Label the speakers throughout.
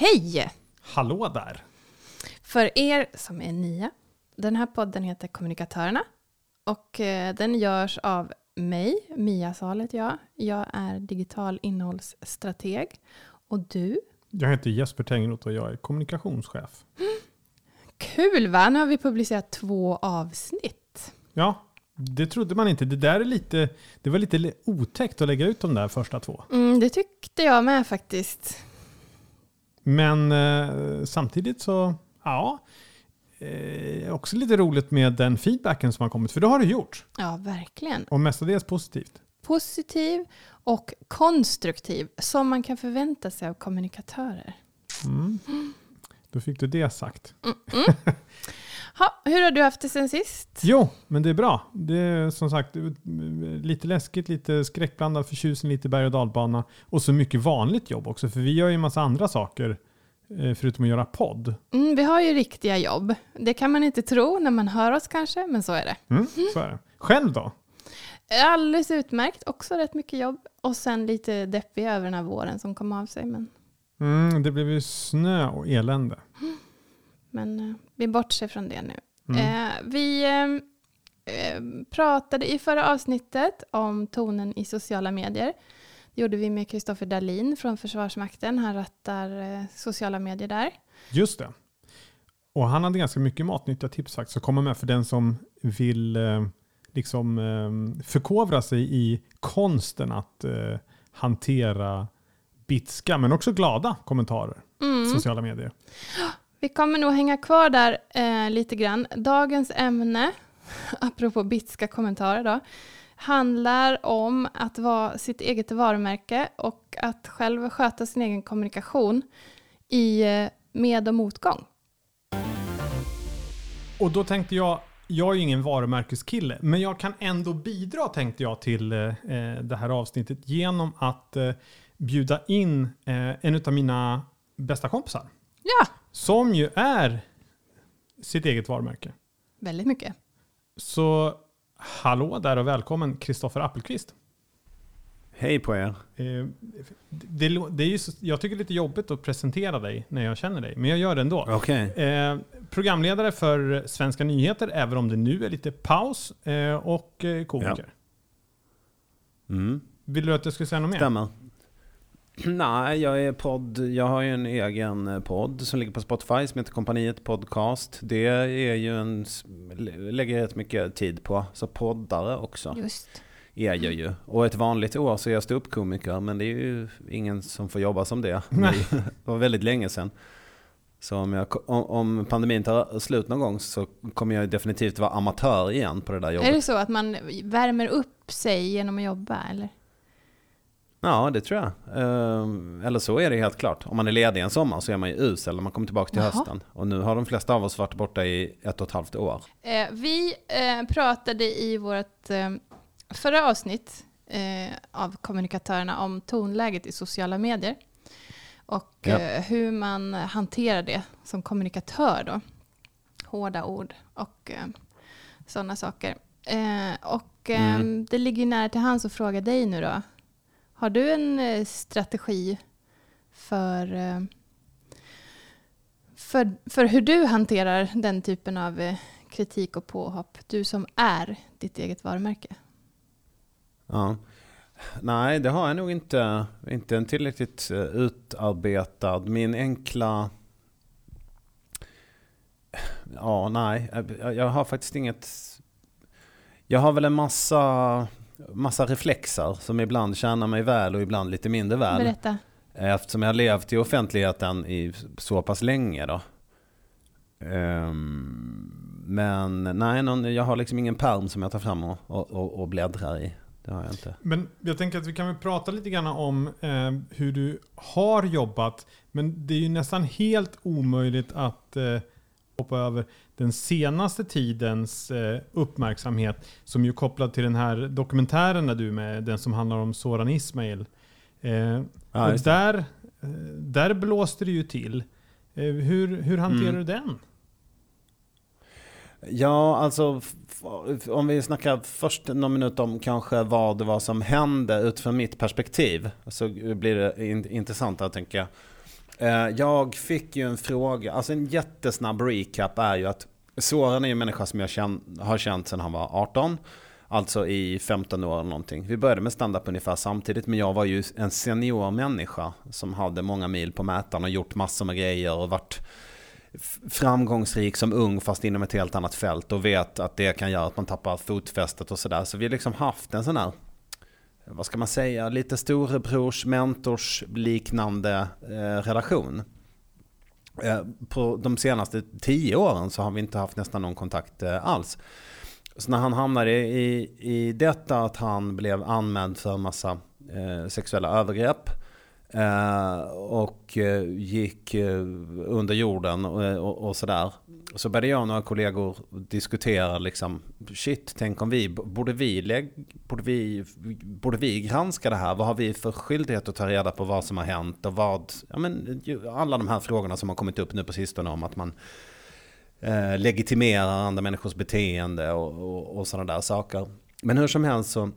Speaker 1: Hej!
Speaker 2: Hallå där!
Speaker 1: För er som är nya, den här podden heter Kommunikatörerna och eh, den görs av mig, Mia Salet jag. Jag är digital innehållsstrateg och du?
Speaker 2: Jag heter Jesper Tengroth och jag är kommunikationschef.
Speaker 1: Kul va? Nu har vi publicerat två avsnitt.
Speaker 2: Ja, det trodde man inte. Det där är lite, det var lite otäckt att lägga ut de där första två.
Speaker 1: Mm, det tyckte jag med faktiskt.
Speaker 2: Men eh, samtidigt så, ja, eh, också lite roligt med den feedbacken som har kommit, för det har det gjort.
Speaker 1: Ja, verkligen.
Speaker 2: Och mestadels positivt.
Speaker 1: Positiv och konstruktiv, som man kan förvänta sig av kommunikatörer.
Speaker 2: Mm. Då fick du det sagt.
Speaker 1: Mm -mm. Ha, hur har du haft det sen sist?
Speaker 2: Jo, men det är bra. Det är som sagt lite läskigt, lite skräckblandad förtjusning, lite berg och dalbana. Och så mycket vanligt jobb också, för vi gör ju en massa andra saker eh, förutom att göra podd.
Speaker 1: Mm, vi har ju riktiga jobb. Det kan man inte tro när man hör oss kanske, men så är det.
Speaker 2: Mm, så är det. Själv då?
Speaker 1: Alldeles utmärkt. Också rätt mycket jobb. Och sen lite deppig över den här våren som kom av sig. Men...
Speaker 2: Mm, det blev ju snö och elände.
Speaker 1: Men eh, vi bortser från det nu. Mm. Eh, vi eh, pratade i förra avsnittet om tonen i sociala medier. Det gjorde vi med Kristoffer Dalin från Försvarsmakten. Han rattar sociala medier där.
Speaker 2: Just det. Och han hade ganska mycket matnyttiga tips faktiskt att komma med för den som vill liksom förkovra sig i konsten att hantera bitska men också glada kommentarer mm. sociala medier.
Speaker 1: Vi kommer nog hänga kvar där eh, lite grann. Dagens ämne, apropå bitska kommentarer då, handlar om att vara sitt eget varumärke och att själv sköta sin egen kommunikation i eh, med och motgång.
Speaker 2: Och då tänkte jag, jag är ju ingen varumärkeskille, men jag kan ändå bidra tänkte jag till eh, det här avsnittet genom att eh, bjuda in eh, en av mina bästa kompisar.
Speaker 1: Ja.
Speaker 2: Som ju är sitt eget varumärke.
Speaker 1: Väldigt mycket.
Speaker 2: Så hallå där och välkommen Kristoffer Appelqvist.
Speaker 3: Hej på er.
Speaker 2: Eh, det, det är ju så, jag tycker det är lite jobbigt att presentera dig när jag känner dig, men jag gör det ändå.
Speaker 3: Okay.
Speaker 2: Eh, programledare för Svenska nyheter, även om det nu är lite paus, eh, och komiker. Ja. Mm. Vill du att jag ska säga något mer?
Speaker 3: Stämmer. Nej, jag är podd. Jag har ju en egen eh, podd som ligger på Spotify som heter Kompaniet Podcast. Det är ju en, lägger rätt mycket tid på. Så poddare också.
Speaker 1: Just.
Speaker 3: Är jag ju. Och ett vanligt år så är jag ståuppkomiker. Men det är ju ingen som får jobba som det. Det var väldigt länge sedan. Så om, jag, om, pandemin tar slut någon gång så kommer jag definitivt vara amatör igen på det där jobbet.
Speaker 1: Är det så att man värmer upp sig genom att jobba eller?
Speaker 3: Ja, det tror jag. Ehm, eller så är det helt klart. Om man är ledig en sommar så är man ju usel när man kommer tillbaka till Jaha. hösten. Och nu har de flesta av oss varit borta i ett och ett halvt år.
Speaker 1: Eh, vi eh, pratade i vårt eh, förra avsnitt av kommunikatörerna om tonläget i sociala medier. Och ja. hur man hanterar det som kommunikatör då. Hårda ord och sådana saker. och mm. det ligger nära till hands att fråga dig nu då. Har du en eh, strategi för, eh, för, för hur du hanterar den typen av eh, kritik och påhopp? Du som är ditt eget varumärke.
Speaker 3: Ja. Nej, det har jag nog inte. Inte en tillräckligt utarbetad. Min enkla... Ja, nej. Jag har faktiskt inget... Jag har väl en massa massa reflexer som ibland tjänar mig väl och ibland lite mindre väl.
Speaker 1: Berätta.
Speaker 3: Eftersom jag har levt i offentligheten i så pass länge då. Um, men nej, någon, jag har liksom ingen perm som jag tar fram och, och, och bläddrar i. Det har jag inte.
Speaker 2: Men jag tänker att vi kan väl prata lite grann om eh, hur du har jobbat. Men det är ju nästan helt omöjligt att eh, hoppa över den senaste tidens eh, uppmärksamhet som ju är kopplad till den här dokumentären där du är med, den som handlar om Soran Ismail. Eh, ja, och där, eh, där blåste det ju till. hur, hur hanterar mm. du den?
Speaker 3: Ja, alltså om vi snackar först någon minut om kanske vad det var som hände utifrån mitt perspektiv. Så blir det intressant att tänka Eh, jag fick ju en fråga, alltså en jättesnabb recap är ju att Soran är ju en människa som jag känn, har känt sedan han var 18. Alltså i 15 år eller någonting. Vi började med stand-up ungefär samtidigt men jag var ju en senior människa som hade många mil på mätaren och gjort massor med grejer och varit framgångsrik som ung fast inom ett helt annat fält och vet att det kan göra att man tappar fotfästet och sådär. Så vi har liksom haft en sån här, vad ska man säga, lite storebrors, mentors liknande eh, relation. Eh, på de senaste tio åren så har vi inte haft nästan någon kontakt eh, alls. Så när han hamnade i, i detta att han blev anmäld för en massa eh, sexuella övergrepp Eh, Eh, och eh, gick eh, under jorden och, och, och, sådär. Så började jag och några kollegor diskutera liksom, shit, tänk om vi, borde vi, lägg, borde vi, borde vi granska det här? Vad har vi för skyldighet att ta reda på vad som har hänt och vad, ja men alla de här frågorna som har kommit upp nu på sistone om att man eh, legitimerar andra människors beteende och, och, och sådana där saker. Men hur som helst så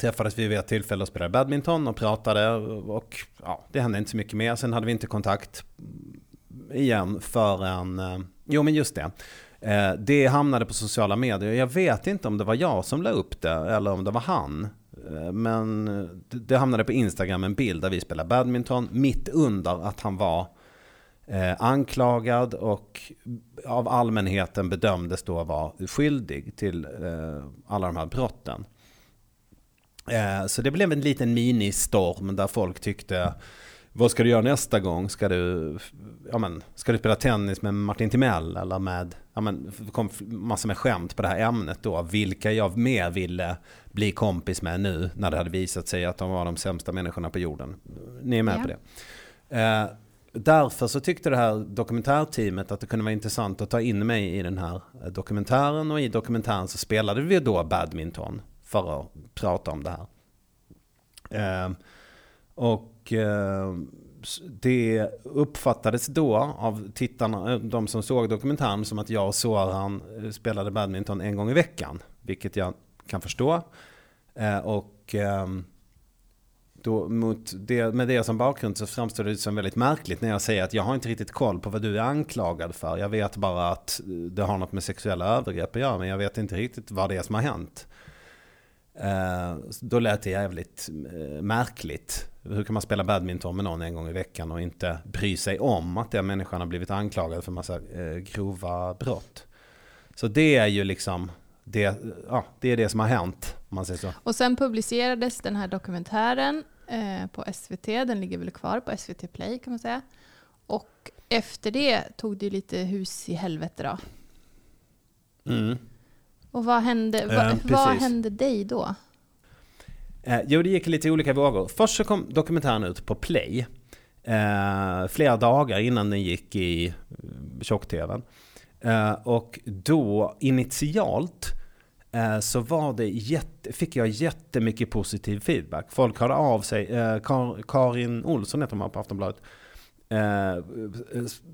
Speaker 3: träffades vi vid ett tillfälle och spelade badminton och pratade och ja, det hände inte så mycket mer. Sen hade vi inte kontakt igen förrän, eh, jo men just det. Eh, det hamnade på sociala medier. Jag vet inte om det var jag som la upp det eller om det var han. Eh, men det hamnade på Instagram en bild där vi spelade badminton mitt under att han var anklagad och av allmänheten bedömdes då vara skyldig till alla de här brotten. Eh, så det blev en liten ministorm där folk tyckte vad ska du göra nästa gång? Ska du, ja men, ska du spela tennis med Martin Timell? Eller med, ja men, det kom massor med skämt på det här ämnet då. Vilka jag mer ville bli kompis med nu när det hade visat sig att de var de sämsta människorna på jorden. Ni är med ja. på det. Eh, därför så tyckte det här dokumentärteamet att det kunde vara intressant att ta in mig i den här dokumentären. Och i dokumentären så spelade vi då badminton för att prata om det här. Eh, och eh, det uppfattades då av tittarna, eh, de som såg dokumentären, som att jag och Soran eh, spelade badminton en gång i veckan. Vilket jag kan förstå. Eh, och ehm, då, mot det, med det som bakgrund så framstår det som väldigt märkligt när jag säger att jag har inte riktigt koll på vad du är anklagad för. Jag vet bara att eh, det har något med sexuella övergrepp att göra, men jag vet inte riktigt vad det är som har hänt. Eh, då lät det jävligt eh, märkligt. Hur kan man spela badminton med någon en gång i veckan och inte bry sig om att den människan har blivit anklagad för massa eh, grova brott? Så det är ju liksom det, ja, det är det som har hänt. Om man säger så.
Speaker 1: Och sen publicerades den här dokumentären eh, på SVT. Den ligger väl kvar på SVT Play kan man säga. Och efter det tog det lite hus i helvete då. Mm. Och vad hände, eh, vad hände dig då?
Speaker 3: Eh, jo, det gick lite olika vågor. Först så kom dokumentären ut på Play. Eh, flera dagar innan den gick i eh, tjock-tvn. Eh, och då initialt eh, så var det jätte, fick jag jättemycket positiv feedback. Folk hörde av sig. Kar, Karin Olsson heter hon på Aftonbladet eh,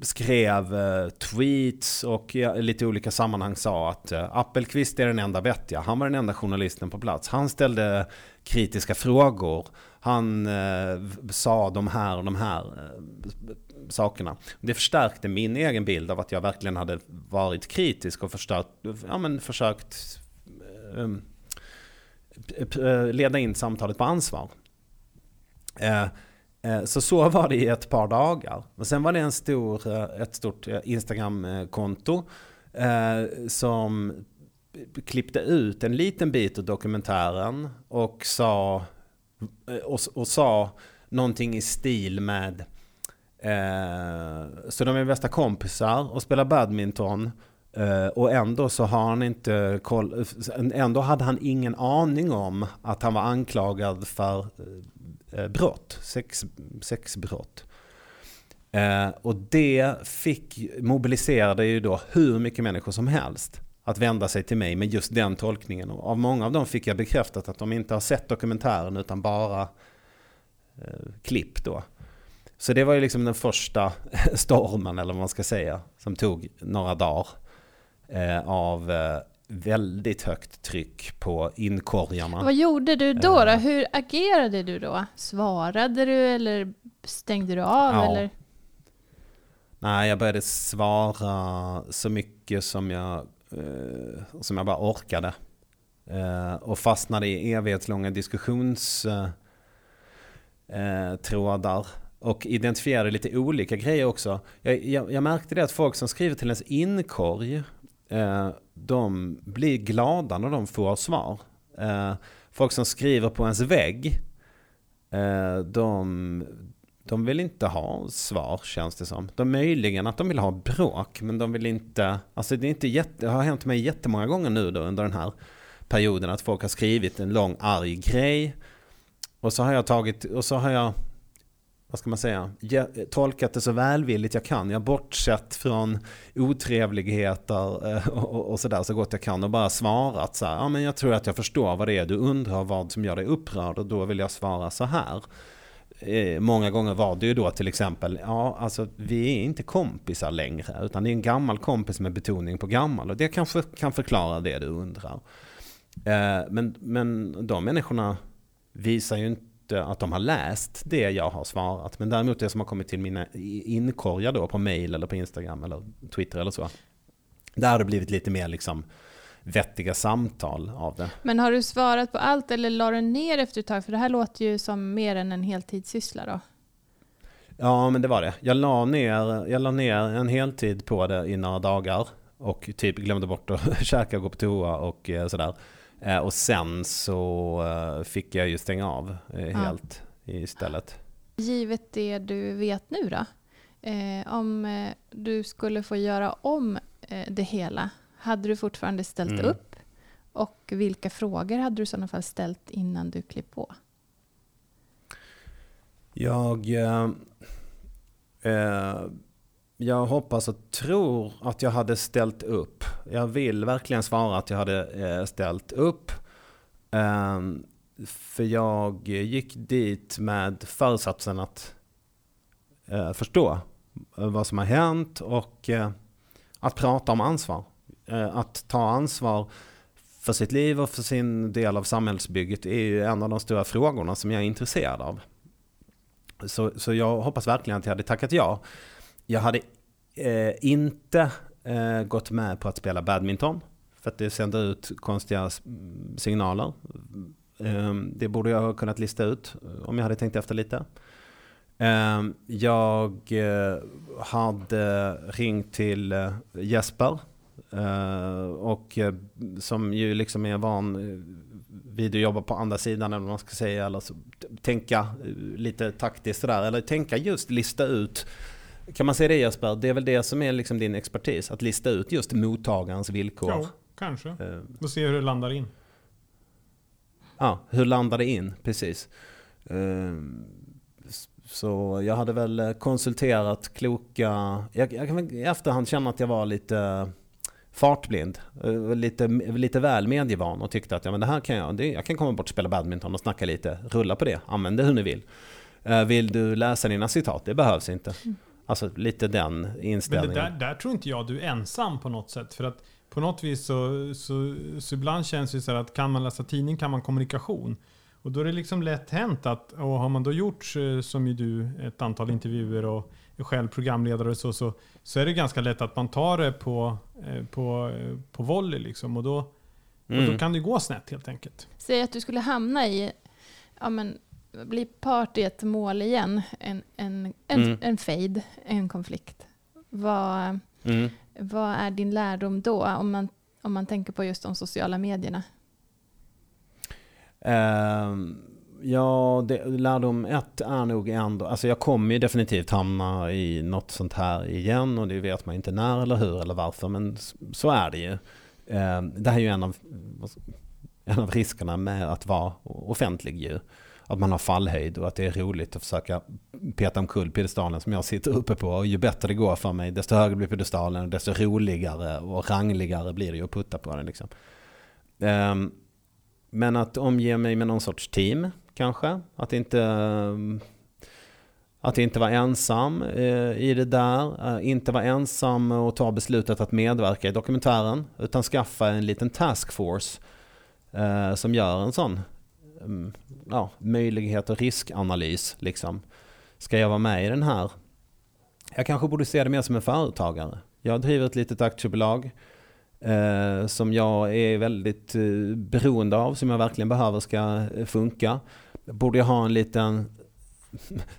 Speaker 3: skrev eh, tweets och i lite olika sammanhang sa att eh, Appelqvist är den enda vettiga. Han var den enda journalisten på plats. Han ställde kritiska frågor. Han eh, sa de här och de här eh, sakerna. Det förstärkte min egen bild av att jag verkligen hade varit kritisk och förstört, ja, men försökt eh, eh, eh leda in samtalet på ansvar. Eh, Eh, så så var det i ett par dagar. Men sen var det en stor, eh, ett stort eh, Instagram-konto som klippte ut en liten bit ur dokumentären och sa, och, och sa någonting i stil med så de är bästa kompisar och spelar badminton och ändå så har han inte koll, ändå hade han ingen aning om att han var anklagad för Eh, brott, sex, sexbrott. Eh, och det fick, mobiliserade ju då hur mycket människor som helst att vända sig till mig med just den tolkningen. Och av många av dem fick jag bekräftat att de inte har sett dokumentären utan bara eh, klipp då. Så det var ju liksom den första stormen, eller vad man ska säga, som tog några dagar eh, av eh, väldigt högt tryck på inkorgarna.
Speaker 1: Vad gjorde du då? då? Eh. Hur agerade du då? Svarade du eller stängde du av?
Speaker 3: Ja.
Speaker 1: Eller?
Speaker 3: Nej, jag började svara så mycket som jag, eh, som jag bara orkade. Eh, och fastnade i evighetslånga diskussionstrådar. Eh, och identifierade lite olika grejer också. Jag, jag, jag, märkte det att folk som skriver till ens inkorg, eh, de blir glada när de får svar. Eh, folk som skriver på ens vägg, eh, de, de vill inte ha svar känns det som. De möjligen att de vill ha bråk, men de vill inte, alltså det är inte jätte, det har hänt mig jättemånga gånger nu då under den här perioden att folk har skrivit en lång arg grej. Och så har jag tagit, och så har jag, vad ska man säga, tolkat det så välvilligt jag kan. Jag har bortsett från otrevligheter eh, och, och sådär så gott jag kan och bara svarat så här, ja men jag tror att jag förstår vad det är du undrar vad som gör dig upprörd och då vill jag svara så här. Eh, många gånger var det ju då till exempel, ja alltså vi är inte kompisar längre utan det är en gammal kompis med betoning på gammal och det kanske kan förklara det du undrar. Eh, men, men de människorna visar ju inte att de har läst det jag har svarat. Men däremot det som har kommit till mina inkorgar då på mail eller på Instagram eller Twitter eller så. Där har det blivit lite mer liksom vettiga samtal av det.
Speaker 1: Men har du svarat på allt eller la du ner efter ett tag? För det här låter ju som mer än en heltidssyssla då.
Speaker 3: Ja, men det var det. Jag la ner, jag la ner en heltid på det i några dagar. Och typ glömde bort att käka och gå på toa och eh, sådär. Eh, och sen så eh, fick jag ju stänga av helt ja. istället.
Speaker 1: Givet det du vet nu då? om du skulle få göra om det hela, hade du fortfarande ställt mm. upp? Och vilka frågor hade du i sådana fall ställt innan du klev på?
Speaker 3: Jag... Eh, jag hoppas och tror att jag hade ställt upp. Jag vill verkligen svara att jag hade eh, ställt upp. Ehm, för jag gick dit med föresatsen att eh, förstå eh, vad som har hänt och att prata om ansvar. Att ta ansvar för sitt liv och för sin del av samhällsbygget är ju en av de stora frågorna som jag är intresserad av. Så, så jag hoppas verkligen att jag hade tackat ja. Jag hade eh, inte eh, gått med på att spela badminton. För att det sänder ut konstiga signaler. Eh, det borde jag ha kunnat lista ut eh, om jag hade tänkt efter lite. Eh, jag eh, hade ringt till eh, Jesper. Eh, och eh, som ju liksom är van vid att jobba på andra sidan eller vad man ska säga. Eller så, tänka lite taktiskt sådär. Eller tänka just lista ut kan man säga det Jesper? Det är väl det som är liksom din expertis? Att lista ut just mottagarens villkor?
Speaker 2: Ja, kanske. Uh, och se hur det landar in.
Speaker 3: Ja, hur landar det in? Precis. Uh, så jag hade väl konsulterat kloka... Jag, jag kan i efterhand känna att jag var lite fartblind. Eh, lite, lite väl medievan och tyckte att ja, men det här kan jag, det, jag kan komma bort och spela badminton och snacka lite. Rulla på det, använd det hur ni vill. Vill du läsa dina citat? Det behövs inte. Mm. Alltså lite den inställningen.
Speaker 2: Men där, där, tror inte jag du är ensam på något sätt. För att på något vis så, så, så ibland känns det så att kan man läsa tidning kan man kommunikation. Och då är det liksom lätt hänt att, och har man då gjort eh, som ju du ett antal intervjuer och är själv programledare och så, så, så är det ganska lätt att man tar det på, eh, på, eh, på volley liksom. Och då, mm. och då mm. kan det gå snett helt enkelt.
Speaker 1: Säg att du skulle hamna i ja, men, bli part i ett mål igen, en, en, en, mm. en fade, en konflikt. Vad, mm. vad är din lärdom då, om man, om man tänker på just de sociala medierna?
Speaker 3: Uh, ja, det, lärdom ett är nog ändå, alltså jag kommer ju definitivt hamna i något sånt här igen och det vet man inte när eller hur eller varför, men så är det ju. Uh, det här är ju en av, en av riskerna med att vara offentlig ju att man har fallhöjd och att det är roligt att försöka peta omkull piedestalen som jag sitter uppe på. Och ju bättre det går för mig, desto högre blir piedestalen, desto roligare och rangligare blir det ju att putta på den. Liksom. Um, men att omge mig med någon sorts team kanske. Att inte, att inte vara ensam eh, i det där. Eh, inte vara ensam och ta beslutet att medverka i dokumentären. Utan skaffa en liten taskforce eh, som gör en sån Mm, ja, möjlighet och riskanalys. Liksom. Ska jag vara med i den här jag kanske borde se det mer som en företagare. Jag driver ett litet aktiebolag eh, som jag är väldigt eh, beroende av, som jag verkligen behöver ska eh, funka. Borde jag ha en liten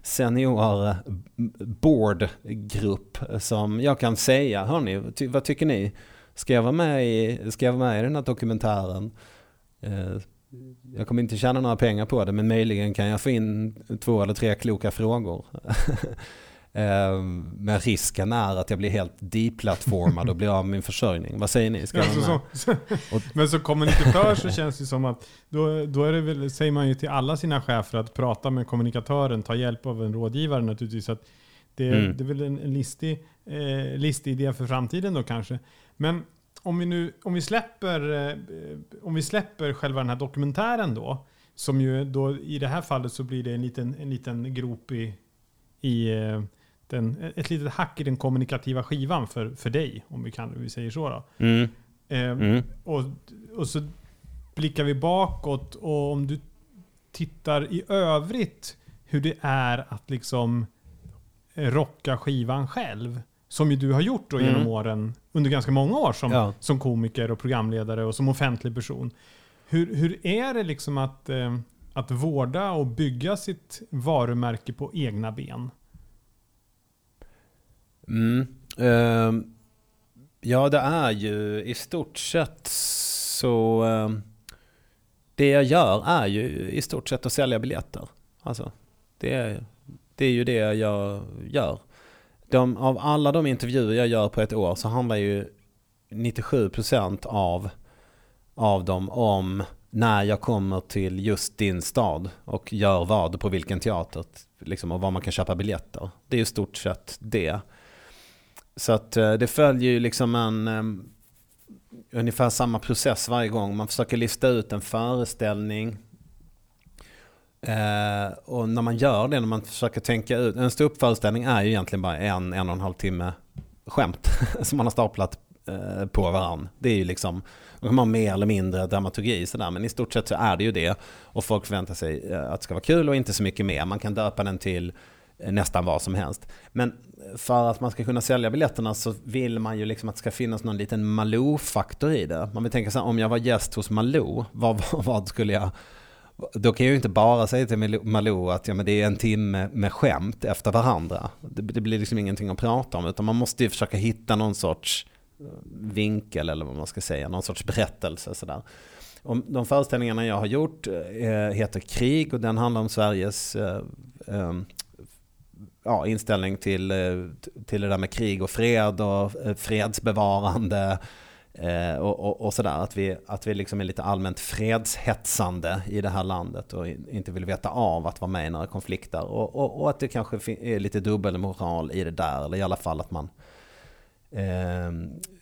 Speaker 3: senior eh, boardgrupp eh, som jag kan säga, hörni, ty, vad tycker ni? Ska jag vara med i, ska jag vara med i den här dokumentären? Eh, jag kommer inte tjäna några pengar på det, men möjligen kan jag få in två eller tre kloka frågor. Eh, men risken är att jag blir helt deplattformad och blir av med min försörjning. Vad säger ni? Ska
Speaker 2: alltså, så, så, men som kommunikatör så känns det som att då, då är det väl, säger man ju till alla sina chefer att prata med kommunikatören, ta hjälp av en rådgivare naturligtvis. Att det, mm. det är väl en, en listig, eh, listig idé för framtiden då kanske. Men om vi nu om vi släpper, eh, om vi släpper själva den här dokumentären då, som ju då i det här fallet så blir det en liten, en liten grop i, i eh, den, ett litet hack i den kommunikativa skivan för, för dig, om vi, kan, om vi säger så. Då. Mm. Eh, mm. Och, och så blickar vi bakåt och om du tittar i övrigt hur det är att liksom rocka skivan själv. Som ju du har gjort då genom mm. åren, under ganska många år som, ja. som komiker och programledare och som offentlig person. Hur, hur är det liksom att, eh, att vårda och bygga sitt varumärke på egna ben?
Speaker 3: Mm. Uh, ja, det är ju i stort sett så... Uh, det jag gör är ju i stort sett att sälja biljetter. Alltså, det är, det är ju det jag gör. De, av alla de intervjuer jag gör på ett år så handlar ju 97% av, av dem om när jag kommer till just din stad och gör vad på vilken teater liksom, och var man kan köpa biljetter. Det är ju stort sett det. Så att eh, det följer ju liksom en um, ungefär samma process varje gång. Man försöker lista ut en föreställning. Eh, och när man gör det, när man försöker tänka ut, en ståuppföreställning är ju egentligen bara en, en och en halv timme skämt som man har staplat eh, på varandra. Det är ju liksom, man har mer eller mindre dramaturgi sådär, men i stort sett så är det ju det. Och folk förväntar sig eh, att det ska vara kul och inte så mycket mer. Man kan döpa den till eh, nästan vad som helst. Men för att man ska kunna sälja biljetterna så vill man ju liksom att det ska finnas någon liten Malou-faktor i det. Man vill tänka så här, om jag var gäst hos Malou, vad, vad skulle jag... Då kan jag ju inte bara säga till Malou att ja, men det är en timme med skämt efter varandra. Det, det blir liksom ingenting att prata om, utan man måste ju försöka hitta någon sorts eh, vinkel eller vad man ska säga, någon sorts berättelse sådär. Och de föreställningarna jag har gjort eh, heter Krig och den handlar om Sveriges eh, eh, ja, inställning till, eh, till det där med krig och fred och eh, fredsbevarande Eh, och, och, och, sådär. Att vi, att vi liksom är lite allmänt fredshetsande i det här landet och inte vill veta av att vara med i några konflikter. Och, och, och att det kanske är lite dubbelmoral i det där, eller i alla fall att man eh,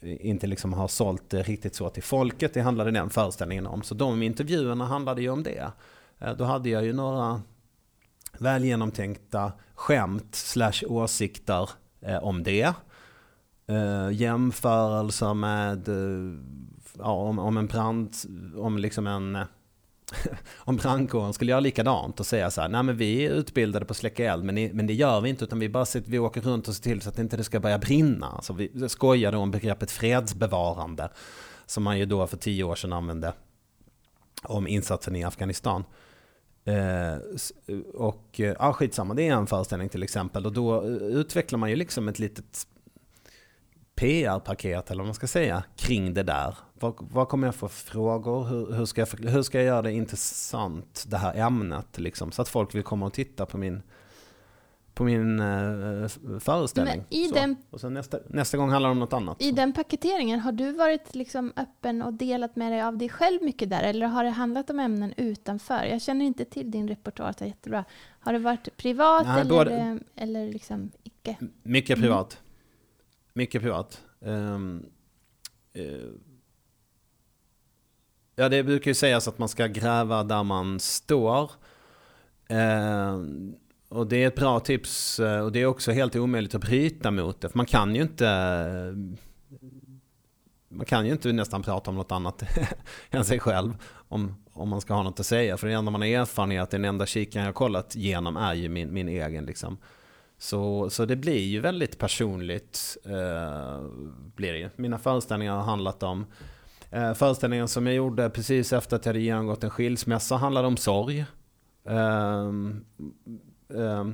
Speaker 3: inte liksom har sålt det riktigt så till folket. Det handlade den föreställningen om. Så de intervjuerna handlade ju om det. Eh, då hade jag ju några väl genomtänkta skämt slash åsikter eh, om det. Eh, jämförelser med eh, ja, om, om en brand, om liksom en om brandkåren skulle göra likadant och säga så här, nej men vi är utbildade på att släcka eld, men, men det gör vi inte, utan vi bara sitter, vi åker runt och ser till så att det inte det ska börja brinna. Alltså vi skojar då om begreppet fredsbevarande, som man ju då för tio år sedan använde om insatsen i Afghanistan. Eh, och ja, skitsamma, det är en föreställning till exempel. Och då eh, utvecklar man ju liksom ett litet PR-paket, eller vad man ska säga, kring det där. Vad, vad kommer jag få frågor? Hur, hur, ska jag, hur ska jag göra det intressant, det här ämnet, liksom, så att folk vill komma och titta på min på min eh, föreställning.
Speaker 1: den,
Speaker 3: och sen nästa, nästa gång handlar det om något annat.
Speaker 1: I den paketeringen, har du varit liksom öppen och delat med dig av dig själv mycket där? Eller har det handlat om ämnen utanför? Jag känner inte till din repertoar så jättebra. Har det varit privat Nej, eller, både, eller liksom icke?
Speaker 3: Mycket privat. Mycket privat. Um, uh, ja, det brukar ju sägas att man ska gräva där man står. Uh, och det är ett bra tips eh, och det är också helt omöjligt att bryta mot det. För man kan ju inte man kan ju inte nästan prata om något annat än sig själv om, om man ska ha något att säga. För det enda man har erfarenhet, den enda kikaren jag har kollat igenom är ju min, min egen liksom, så, så det blir ju väldigt personligt. Eh, blir det ju. Mina föreställningar har handlat om eh, Föreställningen som jag gjorde precis efter att jag hade genomgått en skilsmässa handlade om sorg. Eh, eh,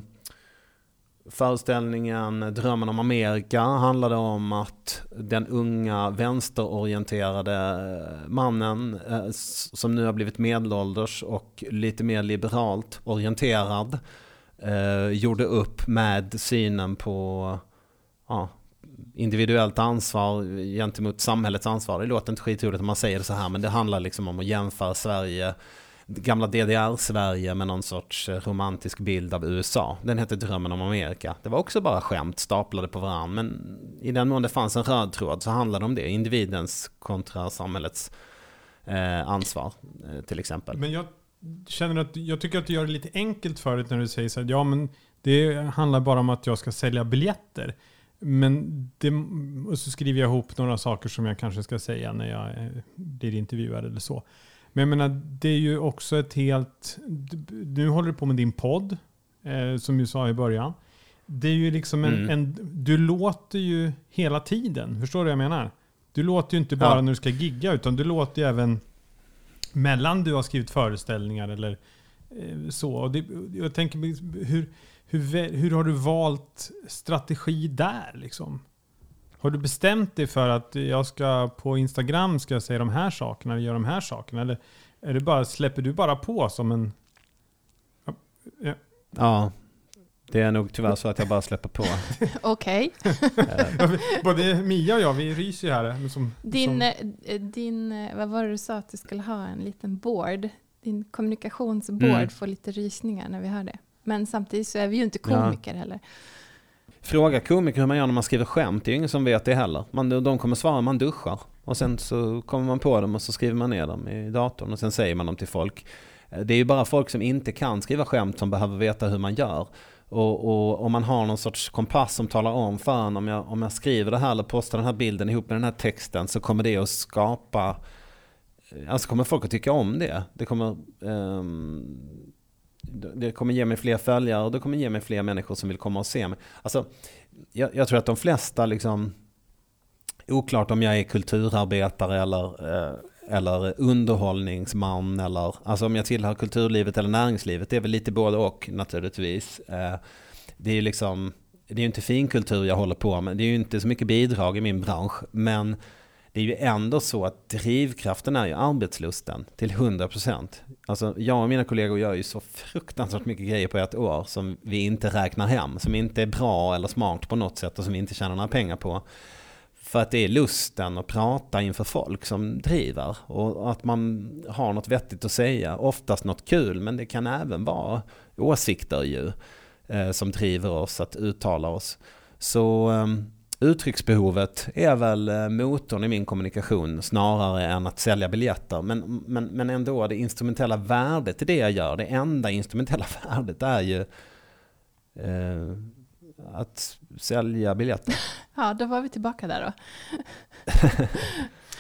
Speaker 3: Föreställningen Drömmen om Amerika handlade om att den unga vänsterorienterade eh, mannen eh, som nu har blivit medelålders och lite mer liberalt orienterad eh, gjorde upp med synen på ja, individuellt ansvar gentemot samhällets ansvar. Det låter inte skitroligt om man säger det så här men det handlar liksom om att jämföra Sverige gamla DDR-Sverige med någon sorts romantisk bild av USA. Den hette Drömmen om Amerika. Det var också bara skämt staplade på varandra. Men i den mån det fanns en röd tråd så handlade det om det. Individens kontra samhällets eh, ansvar eh, till exempel.
Speaker 2: Men jag känner att jag tycker att du gör det lite enkelt för dig när du säger så här, ja men det handlar bara om att jag ska sälja biljetter. Men det, och så skriver jag ihop några saker som jag kanske ska säga när jag eh, blir intervjuad eller så. Men jag menar, det är ju också ett helt... Nu håller du på med din podd, eh, som du sa i början. Det är ju liksom en, mm. en, Du låter ju hela tiden. Förstår du vad jag menar? Du låter ju inte bara ja. när du ska gigga, utan du låter ju även mellan du har skrivit föreställningar eller eh, så. Och det, jag tänker, hur, hur, hur har du valt strategi där liksom? Har du bestämt dig för att jag ska på Instagram ska jag säga de här sakerna eller göra de här sakerna? Eller är det bara, släpper du bara på som en...
Speaker 3: Ja. ja. Det är nog tyvärr så att jag bara släpper på.
Speaker 1: Okej.
Speaker 2: Både Mia och jag, vi ryser ju här. Som,
Speaker 1: din, som... Eh, din, eh, vad var det du sa att du skulle ha? En liten board. Din kommunikationsboard mm. får lite rysningar när vi hör det. Men samtidigt så är vi ju inte komiker ja. heller.
Speaker 3: Fråga komiker hur man gör när man skriver skämt, det är ju ingen som vet det heller. Man, de kommer svara man duschar. Och sen så kommer man på dem och så skriver man ner dem i datorn och sen säger man dem till folk. Eh, det är ju bara folk som inte kan skriva skämt som behöver veta hur man gör. Och, och om man har någon sorts kompass som talar om för en om jag, om jag skriver det här eller postar den här bilden ihop med den här texten så kommer det att skapa eh, Alltså kommer folk att tycka om det. Det kommer, um, det kommer ge mig fler följare och det kommer ge mig fler människor som vill komma och se mig. Alltså, jag, jag tror att de flesta liksom, oklart om jag är kulturarbetare eller, eh, eller underhållningsman eller, alltså om jag tillhör kulturlivet eller näringslivet, det är väl lite både och naturligtvis. Eh, det är ju liksom, det är ju inte finkultur jag håller på med, det är ju inte så mycket bidrag i min bransch, men det är ju ändå så att drivkraften är ju arbetslusten till 100%. Alltså jag och mina kollegor gör ju så fruktansvärt mycket grejer på ett år som vi inte räknar hem, som inte är bra eller smart på något sätt och som vi inte tjänar några pengar på. För att det är lusten att prata inför folk som driver och att man har något vettigt att säga. Oftast något kul men det kan även vara åsikter ju eh, som driver oss att uttala oss. Så ehm, uttrycksbehovet är väl eh, motorn i min kommunikation snarare än att sälja biljetter. Men, men, men ändå det instrumentella värdet i det jag gör, det enda instrumentella värdet är ju eh, att sälja biljetter.
Speaker 1: Ja, då var vi tillbaka där då.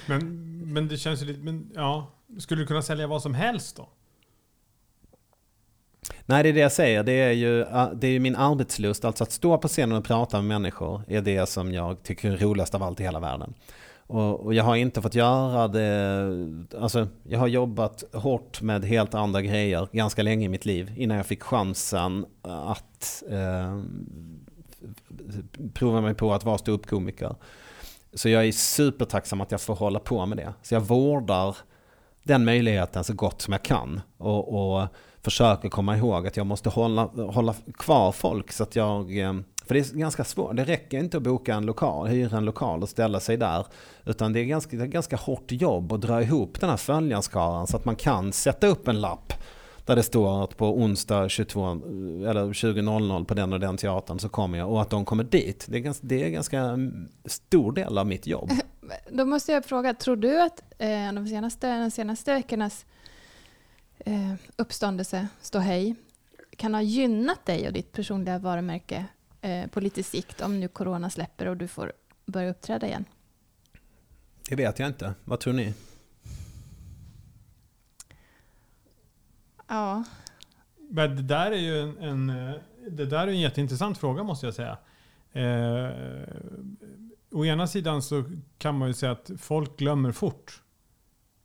Speaker 2: men, men det känns ju lite, men ja, skulle du kunna sälja vad som helst då?
Speaker 3: Nej, det är det jag säger. Det är ju det är min arbetslust. Alltså att stå på scenen och prata med människor är det som jag tycker är roligast av allt i hela världen. Och, och, jag har inte fått göra det, alltså jag har jobbat hårt med helt andra grejer ganska länge i mitt liv innan jag fick chansen att eh, prova mig på att vara ståuppkomiker. Så jag är supertacksam att jag får hålla på med det. Så jag vårdar den möjligheten så gott som jag kan. Och, och försöker komma ihåg att jag måste hålla, hålla kvar folk så att jag eh, för det är ganska svårt. Det räcker inte att boka en lokal, hyra en lokal och ställa sig där. Utan det är ganska, det är ganska hårt jobb att dra ihop den här följarskaran så att man kan sätta upp en lapp där det står att på onsdag 22 eller 20.00 på den och den teatern så kommer jag och att de kommer dit. Det är ganska, det är ganska stor del av mitt jobb.
Speaker 1: Då måste jag fråga, tror du att eh, de senaste, de senaste veckornas eh, uppståndelse, ståhej, kan ha gynnat dig och ditt personliga varumärke eh, på lite sikt om nu corona släpper och du får börja uppträda igen?
Speaker 3: Det vet jag inte. Vad tror ni?
Speaker 1: Ja.
Speaker 2: Men det där är ju en, en, det där är en jätteintressant fråga måste jag säga. Eh, å ena sidan så kan man ju säga att folk glömmer fort.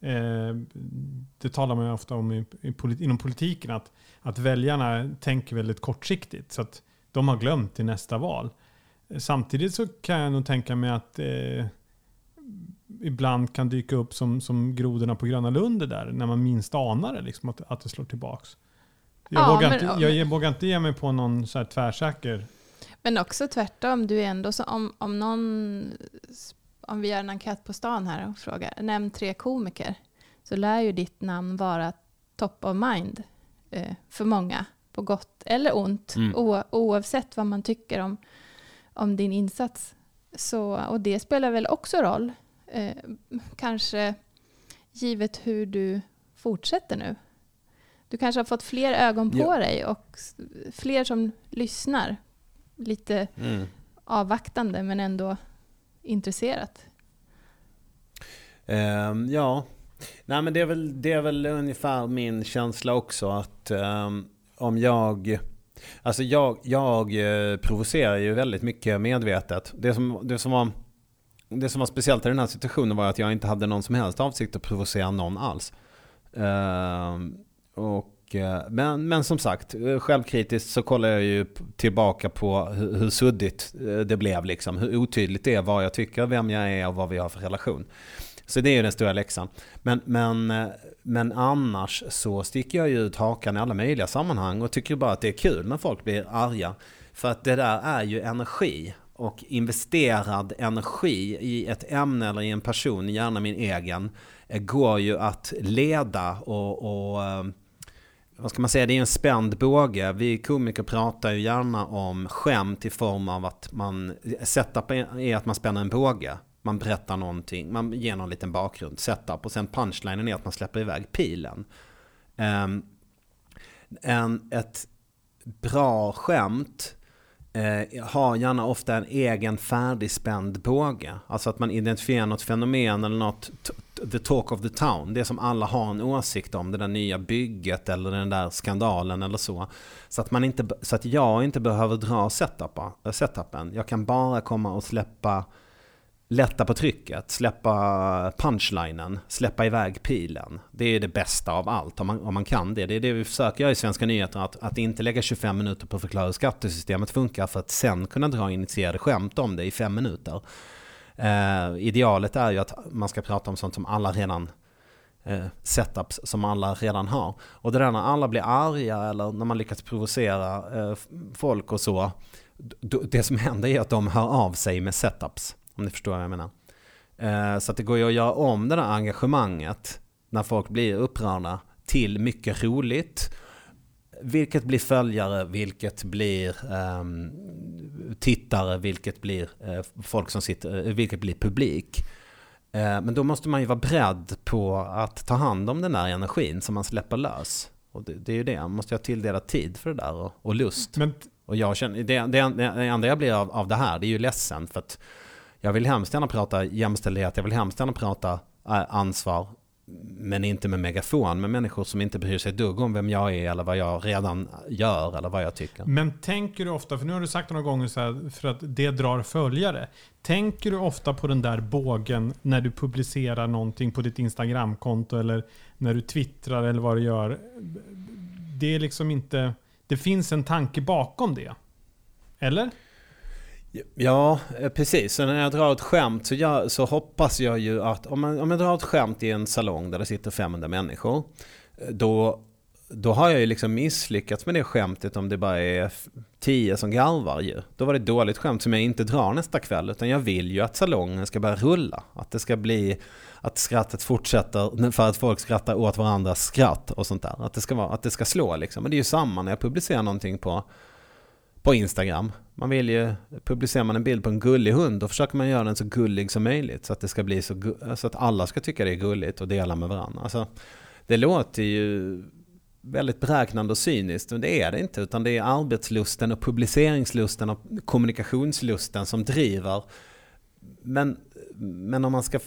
Speaker 2: Eh, det talar man ju ofta om i, i, inom politiken, att, att väljarna tänker väldigt kortsiktigt. Så att de har glömt till nästa val. Samtidigt så kan jag nog tänka mig att eh, ibland kan dyka upp som, som grodorna på Gröna Lund där, när man minst anar det, liksom, att, att det slår tillbaks. Jag, ja, vågar, men, inte, jag, jag vågar inte ge mig på någon så här tvärsäker...
Speaker 1: Men också tvärtom, du är ändå så, om, om någon, om vi gör en enkät på stan här och frågar, nämn tre komiker, så lär ju ditt namn vara top of mind eh, för många, på gott eller ont, mm. o, oavsett vad man tycker om, om din insats. Så, och det spelar väl också roll, eh, kanske givet hur du fortsätter nu. Du kanske har fått fler ögon på ja. dig och fler som lyssnar. Lite mm. avvaktande men ändå intresserat.
Speaker 3: Um, ja, Nej, men det, är väl, det är väl ungefär min känsla också att um, om jag... Alltså jag, jag eh, provocerar ju väldigt mycket medvetet. Det som, det, som var, det som var speciellt i den här situationen var att jag inte hade någon som helst avsikt att provocera någon alls. Ehm, och, eh, men, men som sagt, eh, självkritiskt så kollar jag ju tillbaka på hur, hur suddigt eh, det blev. Liksom, hur otydligt det är vad jag tycker, vem jag är och vad vi har för relation. Så det är ju den stora läxan. Men, men, men annars så sticker jag ju ut hakan i alla möjliga sammanhang och tycker bara att det är kul när folk blir arga. För att det där är ju energi. Och investerad energi i ett ämne eller i en person, gärna min egen, eh, går ju att leda och, och eh, vad ska man säga, det är en spänd båge. Vi komiker pratar ju gärna om skämt i form av att man, setup är att man spänner en båge. Man berättar någonting, man ger någon liten bakgrund, setup och sen punchlinen är att man släpper iväg pilen. Um, en, ett bra skämt eh, har gärna ofta en egen färdigspänd båge. Alltså att man identifierar något fenomen eller något, the talk of the town. Det som alla har en åsikt om, det där nya bygget eller den där skandalen eller så. Så att, man inte, så att jag inte behöver dra setupen. Jag kan bara komma och släppa lätta på trycket, släppa punchlinen, släppa iväg pilen. Det är det bästa av allt om man, om man kan det. Det är det vi försöker göra i Svenska nyheter, att, att inte lägga 25 minuter på att förklara hur skattesystemet funkar för att sen kunna dra initierade skämt om det i fem minuter. Eh, idealet är ju att man ska prata om sånt som alla redan eh, setups som alla redan har. Och det där när alla blir arga eller när man lyckas provocera eh, folk och så. Det som händer är att de hör av sig med setups. Om ni förstår vad jag menar. Eh, så att det går ju att göra om det där engagemanget när folk blir upprörda till mycket roligt. Vilket blir följare, vilket blir um, tittare, vilket blir uh, folk som sitter, uh, vilket blir publik. Uh, men då måste man ju vara beredd på att ta hand om den där energin som man släpper lös. Och det, det är ju det, man måste ha tilldelat tid för det där och, och lust. Men... Och jag känner, det, det, det enda jag blir av, av det här, det är ju ledsen för att jag vill hemskt gärna prata jämställdhet, jag vill hemskt gärna prata eh, ansvar. Men inte med megafon, med människor som inte bryr sig ett dugg om vem jag är eller vad jag redan gör eller vad jag tycker.
Speaker 2: Men tänker du ofta, för nu har du sagt några gånger så här, för att det drar följare. Tänker du ofta på den där bågen när du publicerar någonting på ditt Instagramkonto eller när du twittrar eller vad du gör? Det är liksom inte, det finns en tanke bakom det. Eller?
Speaker 3: Ja, eh, precis. Så när jag drar ett skämt så, jag, så hoppas jag ju att om, man, om jag drar ett skämt i en salong där det sitter 500 människor. Eh, då, då har jag ju liksom misslyckats med det skämtet om det bara är 10 som garvar ju. Då var det ett dåligt skämt som jag inte drar nästa kväll. Utan jag vill ju att salongen ska börja rulla. Att det ska bli att skrattet fortsätter för att folk skrattar åt varandras skratt och sånt där. Att det ska, vara, att det ska slå liksom. Men det är ju samma när jag publicerar någonting på på Instagram. Man vill ju, publicerar man en bild på en gullig hund, då försöker man göra den så gullig som möjligt. Så att det ska bli så, så att alla ska tycka det är gulligt och dela med varandra. Alltså, det låter ju väldigt beräknande och cyniskt, men det är det inte. Utan det är arbetslusten och publiceringslusten och kommunikationslusten som driver. Men, men om man ska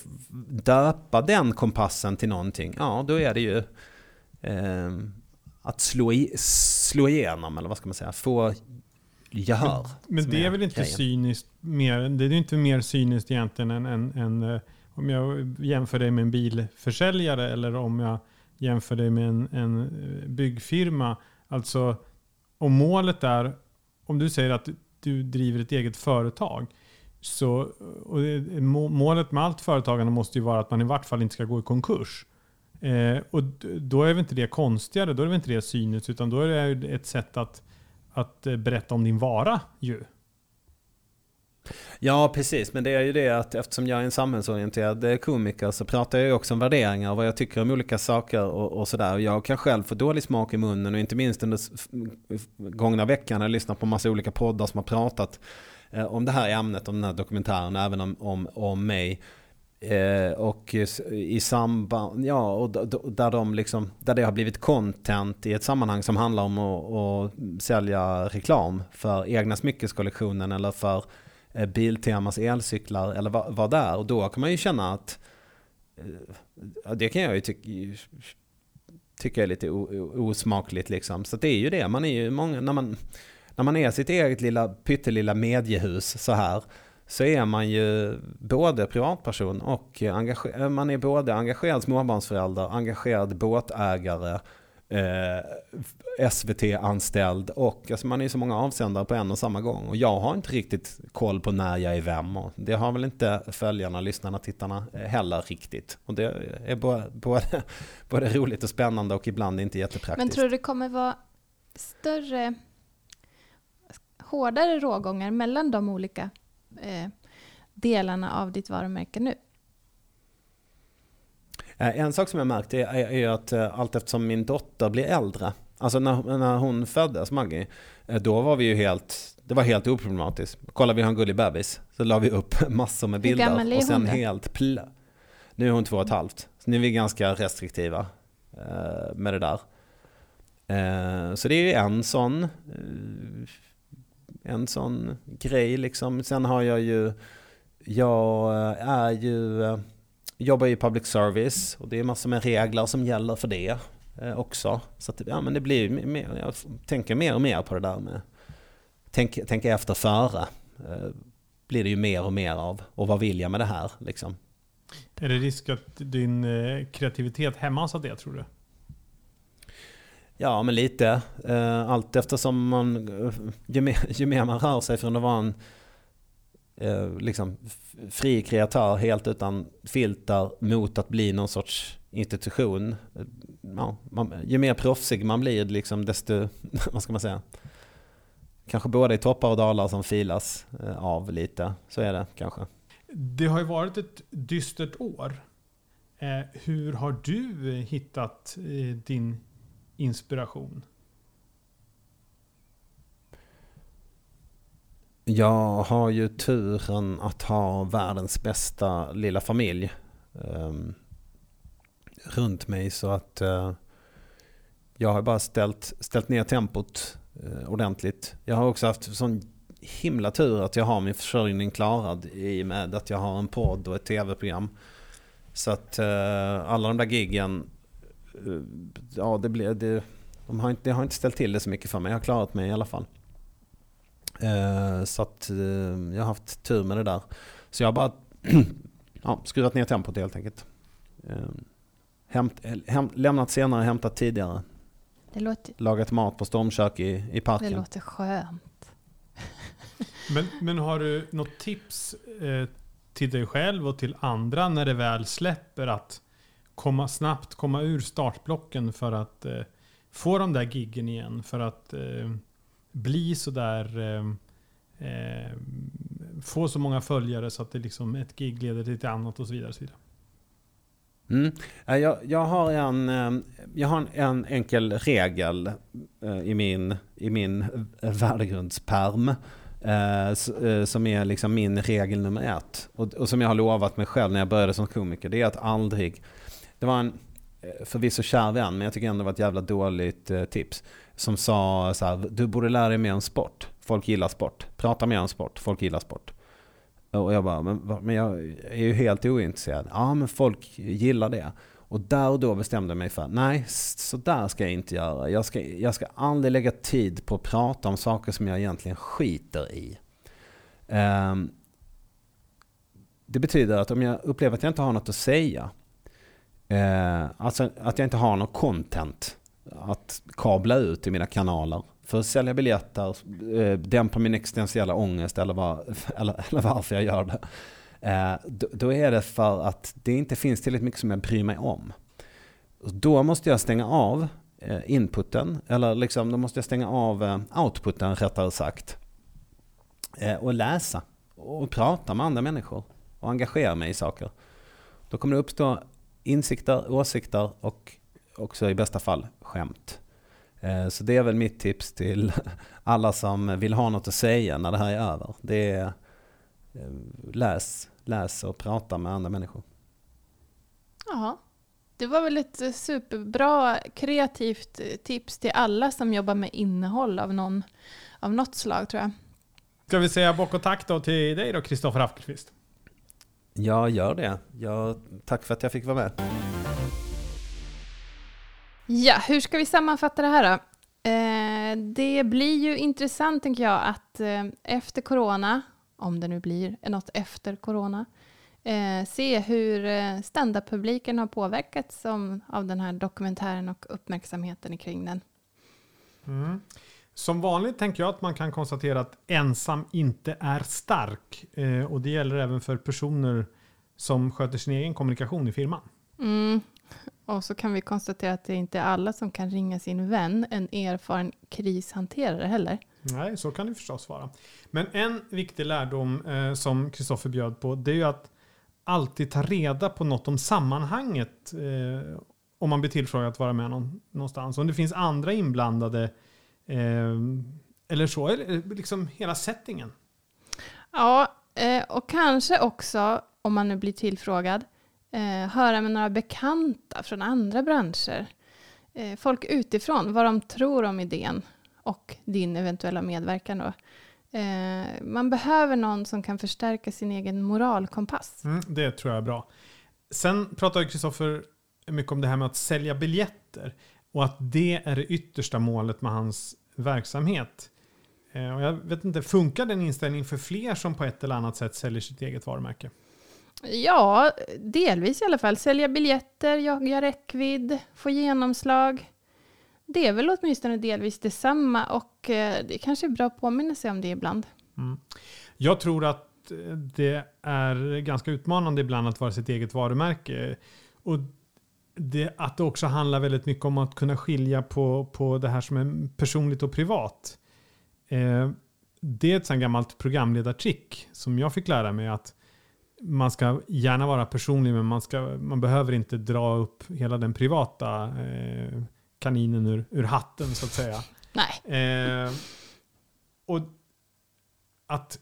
Speaker 3: döpa den kompassen till någonting, ja då är det ju eh, att slå, i, slå igenom, eller vad ska man säga, få gehör.
Speaker 2: Men, men det är, väl inte grejen. cyniskt mer, det är inte mer cyniskt egentligen än, än, än eh, om jag jämför dig med en bilförsäljare eller om jag jämför dig med en, en eh, byggfirma. Alltså om målet är, om du säger att du driver ett eget företag. Så, och målet med allt företagande måste ju vara att man i vart fall inte ska gå i konkurs. Eh, och då är väl inte det konstigare, då är det väl inte det cyniskt, utan då är det ett sätt att, att eh, berätta om din vara ju.
Speaker 3: Ja, precis. Men det är ju det att eftersom jag är en samhällsorienterad eh, komiker så pratar jag ju också om värderingar och vad jag tycker om olika saker och, och sådär. Jag kan själv få dålig smak i munnen och inte minst under gångna veckan när jag lyssnat på massa olika poddar som har pratat eh, om det här ämnet, om den här dokumentären, även om, om, om mig. Eh, och i samband, ja, och där, de liksom, där det har blivit content i ett sammanhang som handlar om att, att sälja reklam för egna smyckeskollektionen eller för eh, Biltemas elcyklar eller vad, vad det är. Och då kan man ju känna att, eh, det kan jag ju tycka tycker är lite osmakligt liksom. Så det är ju det, man är ju många, när man, när man är sitt eget lilla pyttelilla mediehus så här så är man ju både privatperson och engagerad, eh, man är både engagerad småbarnsförälder, engagerad båtägare, eh, SVT-anställd och alltså man är så många avsändare på en och samma gång. Och jag har inte riktigt koll på när jag är vem och det har väl inte följarna, lyssnarna, tittarna eh, heller riktigt. Och det är både, både, både roligt och spännande och ibland inte jättepraktiskt.
Speaker 1: Men tror du det kommer vara större, hårdare rågångar mellan de olika eh, delarna av ditt varumärke nu?
Speaker 3: Eh, en sak som jag märkt är, att eh, allt eftersom min dotter blir äldre, alltså när, när hon föddes, Maggie, då var vi ju helt, det var helt oproblematiskt. Kolla vi har en gullig bebis, så la vi upp massor med bilder. Hur
Speaker 1: gammal är och sen
Speaker 3: hon helt pl Nu är hon två och ett halvt. Så nu är vi ganska restriktiva med det där. Så det är ju en sån, en sån grej liksom. Sen har jag ju, jag eh, är ju eh, jobbar i public service och det är massor med regler som gäller för det eh, också. Så att, ja, men det blir mer, jag tänker mer och mer på det där med tänk, tänka efter före. Blir det ju mer och mer av. Och vad vill jag med det här liksom?
Speaker 2: Är det risk att din kreativitet hämmas av det tror du?
Speaker 3: Ja, men lite. Eh, allt eftersom man, eh, ju mer, ju mer man rör sig från att vara en eh, liksom fri kreatör helt utan filter mot att bli någon sorts institution. Ja, man, ju mer proffsig man blir liksom desto, vad ska man säga, kanske både i toppar och dalar som filas av lite. Så är det kanske.
Speaker 2: Det har ju varit ett dystert år. Hur har du hittat din inspiration?
Speaker 3: Jag har ju turen att ha världens bästa lilla familj um, runt mig så att uh, jag har bara ställt, ställt ner tempot uh, ordentligt. Jag har också haft sån himla tur att jag har min försörjning klarad i och med att jag har en podd och ett tv-program. Så att uh, alla de där giggen, ja det blir, det, de har inte, det har inte ställt till det så mycket för mig. Jag har klarat mig i alla fall. Eh, så att eh, jag har haft tur med det där. Så jag har bara ja, skruvat ner tempot helt enkelt. Eh, hämt, hämt, lämnat senare, hämtat tidigare.
Speaker 1: Det låter,
Speaker 3: Lagat mat på stormkök i, i parken.
Speaker 1: Det låter skönt.
Speaker 2: men, men har du något tips eh, till dig själv och till andra när det väl släpper att komma snabbt komma ur startblocken för att eh, få de där giggen igen? För att eh, bli sådär... Eh, eh, få så många följare så att det liksom ett gig leder till ett annat och så vidare. Och så vidare.
Speaker 3: Mm. Eh, jag, jag, har en, eh, jag har en enkel regel eh, i min, i min värdegrundsperm. Som är liksom min regel nummer ett. Och, och som jag har lovat mig själv när jag började som komiker. Det är att aldrig... Det var en eh, förvisso kär vän, men jag tycker ändå det var ett jävla dåligt eh, tips som sa så här, du borde lära dig mer om sport. Folk gillar sport. Prata mer om sport. Folk gillar sport. Och jag bara, men, men jag är ju helt ointresserad. Ja, men folk gillar det. Och där och då bestämde jag mig för, nej, så där ska jag inte göra. Jag ska, jag ska aldrig lägga tid på att prata om saker som jag egentligen skiter i. Um, det betyder att om jag upplever att jag inte har något att säga, eh, alltså att jag inte har något content att kabla ut i mina kanaler för att sälja biljetter, eh, dämpa min existentiella ångest eller, var, eller, eller varför jag gör det. Eh, då, då, är det för att det inte finns tillräckligt mycket som jag bryr mig om. Då måste jag stänga av eh, inputen, eller liksom, då måste jag stänga av eh, outputen rättare sagt. Eh, och läsa och prata med andra människor och engagera mig i saker. Då kommer det uppstå insikter, åsikter och också i bästa fall skämt. Eh, så det är väl mitt tips till alla som vill ha något att säga när det här är över. Det är eh, läs, läs och prata med andra människor.
Speaker 1: Ja, det var väl ett superbra kreativt tips till alla som jobbar med innehåll av, någon, av något slag tror jag.
Speaker 2: Ska vi säga bock och tack då till dig då, Kristoffer Appelqvist?
Speaker 3: Ja, gör det. Ja, tack för att jag fick vara med.
Speaker 1: Ja, hur ska vi sammanfatta det här då? Eh, det blir ju intressant, tänker jag, att eh, efter corona, om det nu blir något efter corona, eh, se hur eh, standup-publiken har påverkats som, av den här dokumentären och uppmärksamheten kring den.
Speaker 2: Mm. Som vanligt tänker jag att man kan konstatera att ensam inte är stark. Eh, och det gäller även för personer som sköter sin egen kommunikation i firman.
Speaker 1: Mm. Och så kan vi konstatera att det inte är alla som kan ringa sin vän, en erfaren krishanterare heller.
Speaker 2: Nej, så kan det förstås vara. Men en viktig lärdom eh, som Kristoffer bjöd på, det är ju att alltid ta reda på något om sammanhanget eh, om man blir tillfrågad att vara med någon, någonstans. Om det finns andra inblandade eller så, eller liksom hela settingen.
Speaker 1: Ja, eh, och kanske också om man nu blir tillfrågad, eh, höra med några bekanta från andra branscher. Eh, folk utifrån, vad de tror om idén och din eventuella medverkan. Då. Eh, man behöver någon som kan förstärka sin egen moralkompass.
Speaker 2: Mm, det tror jag är bra. Sen pratar Kristoffer mycket om det här med att sälja biljetter och att det är det yttersta målet med hans verksamhet. Eh, och jag vet inte, funkar den inställningen för fler som på ett eller annat sätt säljer sitt eget varumärke?
Speaker 1: Ja, delvis i alla fall. Sälja biljetter, jaga räckvidd, få genomslag. Det är väl åtminstone delvis detsamma och eh, det kanske är bra att påminna sig om det ibland.
Speaker 2: Mm. Jag tror att det är ganska utmanande ibland att vara sitt eget varumärke. Och det, att det också handlar väldigt mycket om att kunna skilja på, på det här som är personligt och privat. Eh, det är ett sånt gammalt programledartrick som jag fick lära mig att man ska gärna vara personlig men man, ska, man behöver inte dra upp hela den privata eh, kaninen ur, ur, hatten så att säga.
Speaker 1: Nej.
Speaker 2: Eh, och att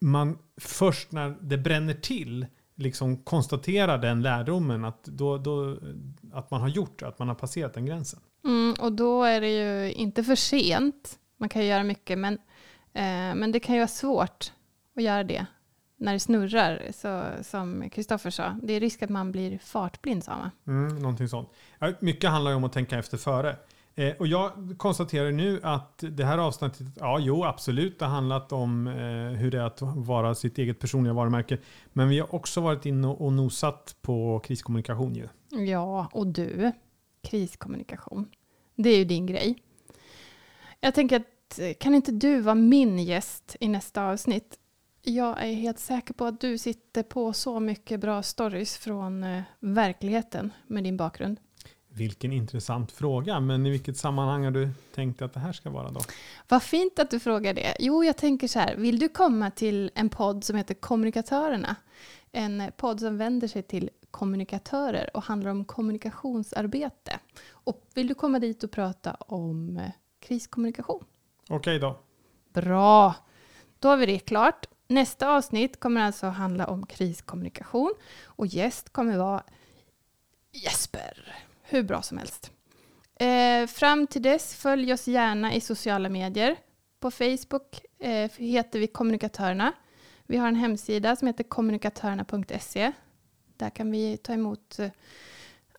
Speaker 2: man först när det bränner till liksom konstaterar den lärdomen att, då, då, att man har gjort att man har passerat den gränsen.
Speaker 1: Mm, och då är det ju inte för sent. Man kan ju göra mycket men, eh, men det kan ju vara svårt att göra det när det snurrar, så, som Kristoffer sa. Det är risk att man blir fartblind, sa man.
Speaker 2: Mm, någonting sånt. Mycket handlar ju om att tänka efter före. Eh, och jag konstaterar nu att det här avsnittet, ja jo absolut, det har handlat om eh, hur det är att vara sitt eget personliga varumärke. Men vi har också varit inne och nosat på kriskommunikation ju.
Speaker 1: Ja, och du, kriskommunikation. Det är ju din grej. Jag tänker att eh, kan inte du vara min gäst i nästa avsnitt? Jag är helt säker på att du sitter på så mycket bra stories från eh, verkligheten med din bakgrund.
Speaker 2: Vilken intressant fråga, men i vilket sammanhang har du tänkt att det här ska vara då?
Speaker 1: Vad fint att du frågar det. Jo, jag tänker så här, vill du komma till en podd som heter Kommunikatörerna? En podd som vänder sig till kommunikatörer och handlar om kommunikationsarbete. Och vill du komma dit och prata om eh, kriskommunikation?
Speaker 2: Okej då.
Speaker 1: Bra, då har vi det klart. Nästa avsnitt kommer alltså handla om kriskommunikation och gäst kommer vara Jesper. Hur bra som helst. Eh, fram till dess, följ oss gärna i sociala medier. På Facebook eh, heter vi Kommunikatörerna. Vi har en hemsida som heter kommunikatörerna.se. Där kan vi ta emot eh,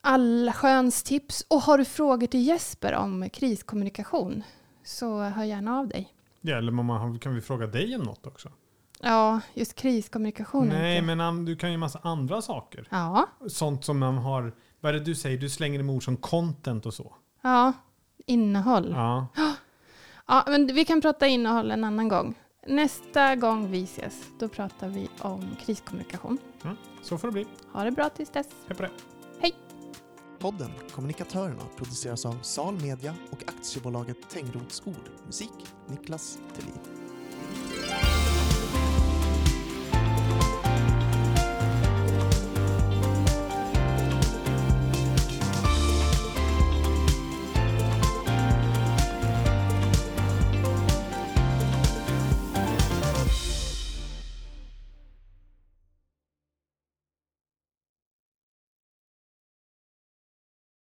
Speaker 1: allsköns tips. Och har du frågor till Jesper om kriskommunikation så hör gärna av dig.
Speaker 2: Ja, eller mamma, kan vi fråga dig om något också?
Speaker 1: Ja, just kriskommunikation.
Speaker 2: Nej,
Speaker 1: inte-
Speaker 2: men du kan ju massa andra saker.
Speaker 1: Ja,
Speaker 2: Sånt som man har, vad är det du säger? Du slänger emot ord som content och så.
Speaker 1: ja. Innehåll. Ja.
Speaker 2: Ja,
Speaker 1: men vi kan prata innehåll en annan gång. Nästa gång vi ses, då pratar vi om kriskommunikation.
Speaker 2: så får det bli.
Speaker 1: Ha det bra tills dess.
Speaker 2: Hej på det.
Speaker 4: Podden Kommunikatörerna produceras av Sal Media och aktiebolaget Tengrots Ord. Musik Niklas Thelin.